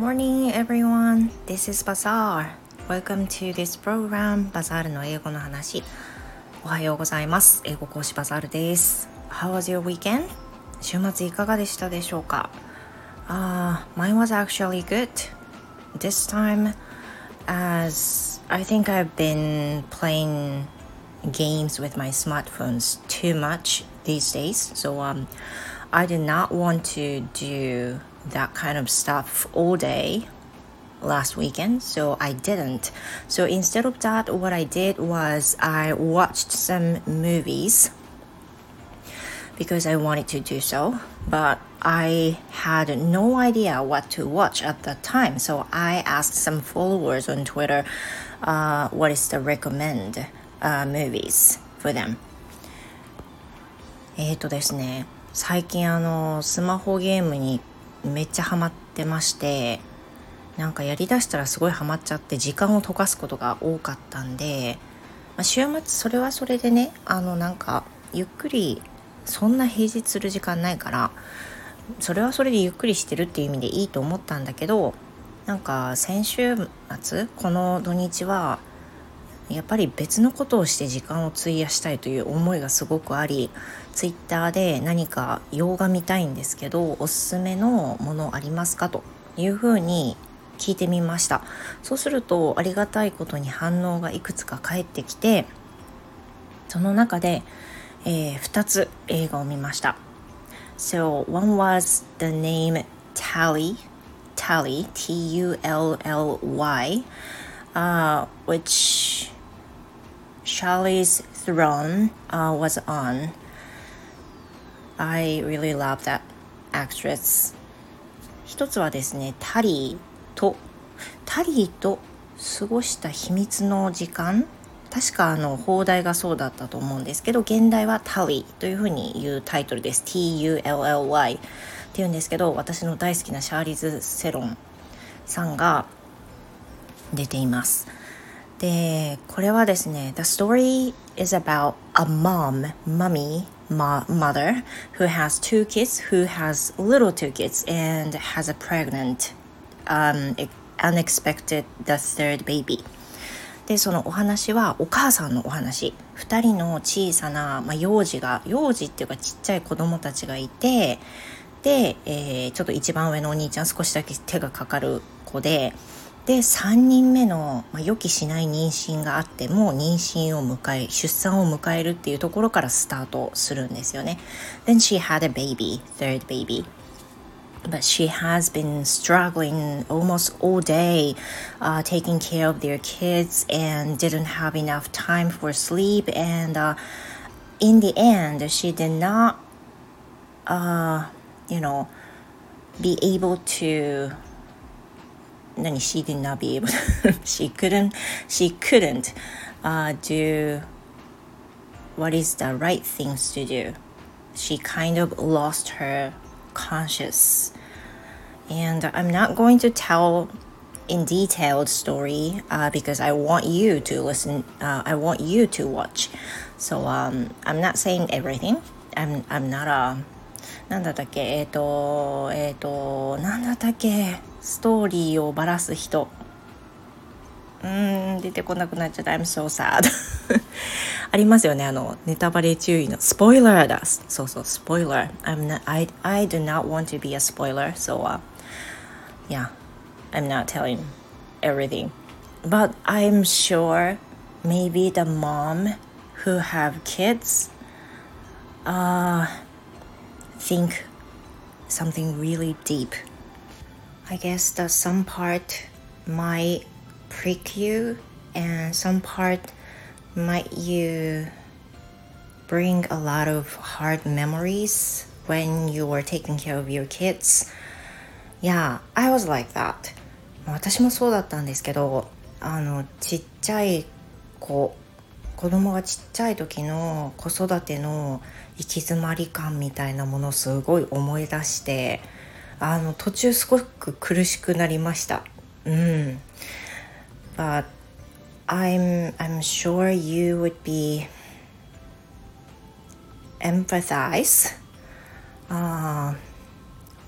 Morning everyone, this is Bazaar. Welcome to this program, バザールの英語の話。おはようございます。英語講師バザールです。How was your weekend? 週末いかがでしたでしょうか、uh, Mine was actually good. This time, as I think I've been playing games with my smartphones too much these days, so um, I did not want to do that kind of stuff all day last weekend, so I didn't. So instead of that, what I did was I watched some movies because I wanted to do so, but I had no idea what to watch at that time. So I asked some followers on Twitter uh, what is the recommend uh, movies for them. えっとですね、最近あのスマホゲームに めっちゃハマってましてなんかやりだしたらすごいハマっちゃって時間を溶かすことが多かったんで、まあ、週末それはそれでねあのなんかゆっくりそんな平日する時間ないからそれはそれでゆっくりしてるっていう意味でいいと思ったんだけどなんか先週末この土日はやっぱり別のことをして時間を費やしたいという思いがすごくありツイッターで何か洋画見たいんですけどおすすめのものありますか？というふうに聞いてみました。そうするとありがたいことに反応がいくつか返ってきてその中で、えー、2つ映画を見ました。So one was the name Tally. Tally T-U-L-L-Y uh, which Charlie's Throne uh, was on. I really love that actress. 一つはですねタリーとタリーと過ごした秘密の時間。確かあの放題がそうだったと思うんですけど現代はタリーというふうに言うタイトルです。T-U-L-L-Y っていうんですけど私の大好きなシャーリーズ・セロンさんが出ています。でこれはですね The story is about a mom, mummy mother who has two kids, who has little two kids, and has a pregnant, um, unexpected the third baby. でそのお話はお母さんのお話2人の小さな、まあ、幼児が幼児っていうかちっちゃい子供たちがいてで、えー、ちょっと一番上のお兄ちゃん少しだけ手がかかる子でで3人目の、まあ、予期しない妊娠があっても妊娠を迎え出産を迎えるっていうところからスタートするんですよね。Then she had a baby, third baby. But she has been struggling almost all day, uh, taking care of their kids and didn't have enough time for sleep. And uh, in the end, she did not, uh, you know, be able to 何 she did not be able she couldn't she couldn't uh, do what is the right things to do she kind of lost her conscious and i'm not going to tell in detailed story uh, because i want you to listen uh, i want you to watch so um, i'm not saying everything i'm, I'm not a なんだったっけえっ、ー、とえっ、ー、となんだったっけ ストーリーをばらす人うん出てこなくなっちゃった I'm so sad ありますよねあのネタバレ注意のスポイラーだそうそうスポイラー I'm not, I, I do not want to be a spoiler so、uh, yeah I'm not telling everything but I'm sure maybe the mom who have kids uh think something really deep. I guess that some part might prick you and some part might you bring a lot of hard memories when you were taking care of your kids. Yeah, I was like that. 私もそうだったんですけど、あの、ちっちゃい子子供がちっちゃい時の子育ての行き詰まり感みたいなものすごい思い出してあの途中すごく苦しくなりました。うん。But I'm, I'm sure you would be empathize uh,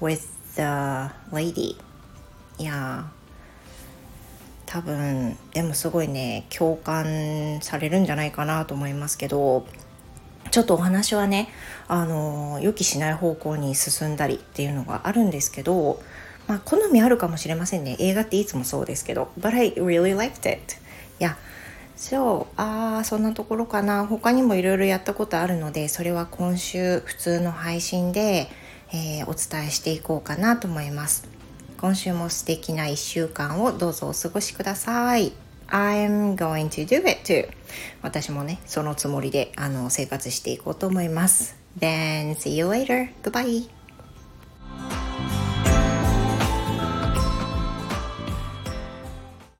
with the lady. いや多分でもすごいね共感されるんじゃないかなと思いますけど。ちょっとお話はねあの予期しない方向に進んだりっていうのがあるんですけどまあ好みあるかもしれませんね。映画っていつもそうですけど。But I really liked it. いやそうああそんなところかな。他にもいろいろやったことあるのでそれは今週普通の配信で、えー、お伝えしていこうかなと思います。今週も素敵な1週間をどうぞお過ごしください。I'm going to do it too 私もねそのつもりであの生活していこうと思います Then see you later. Goodbye.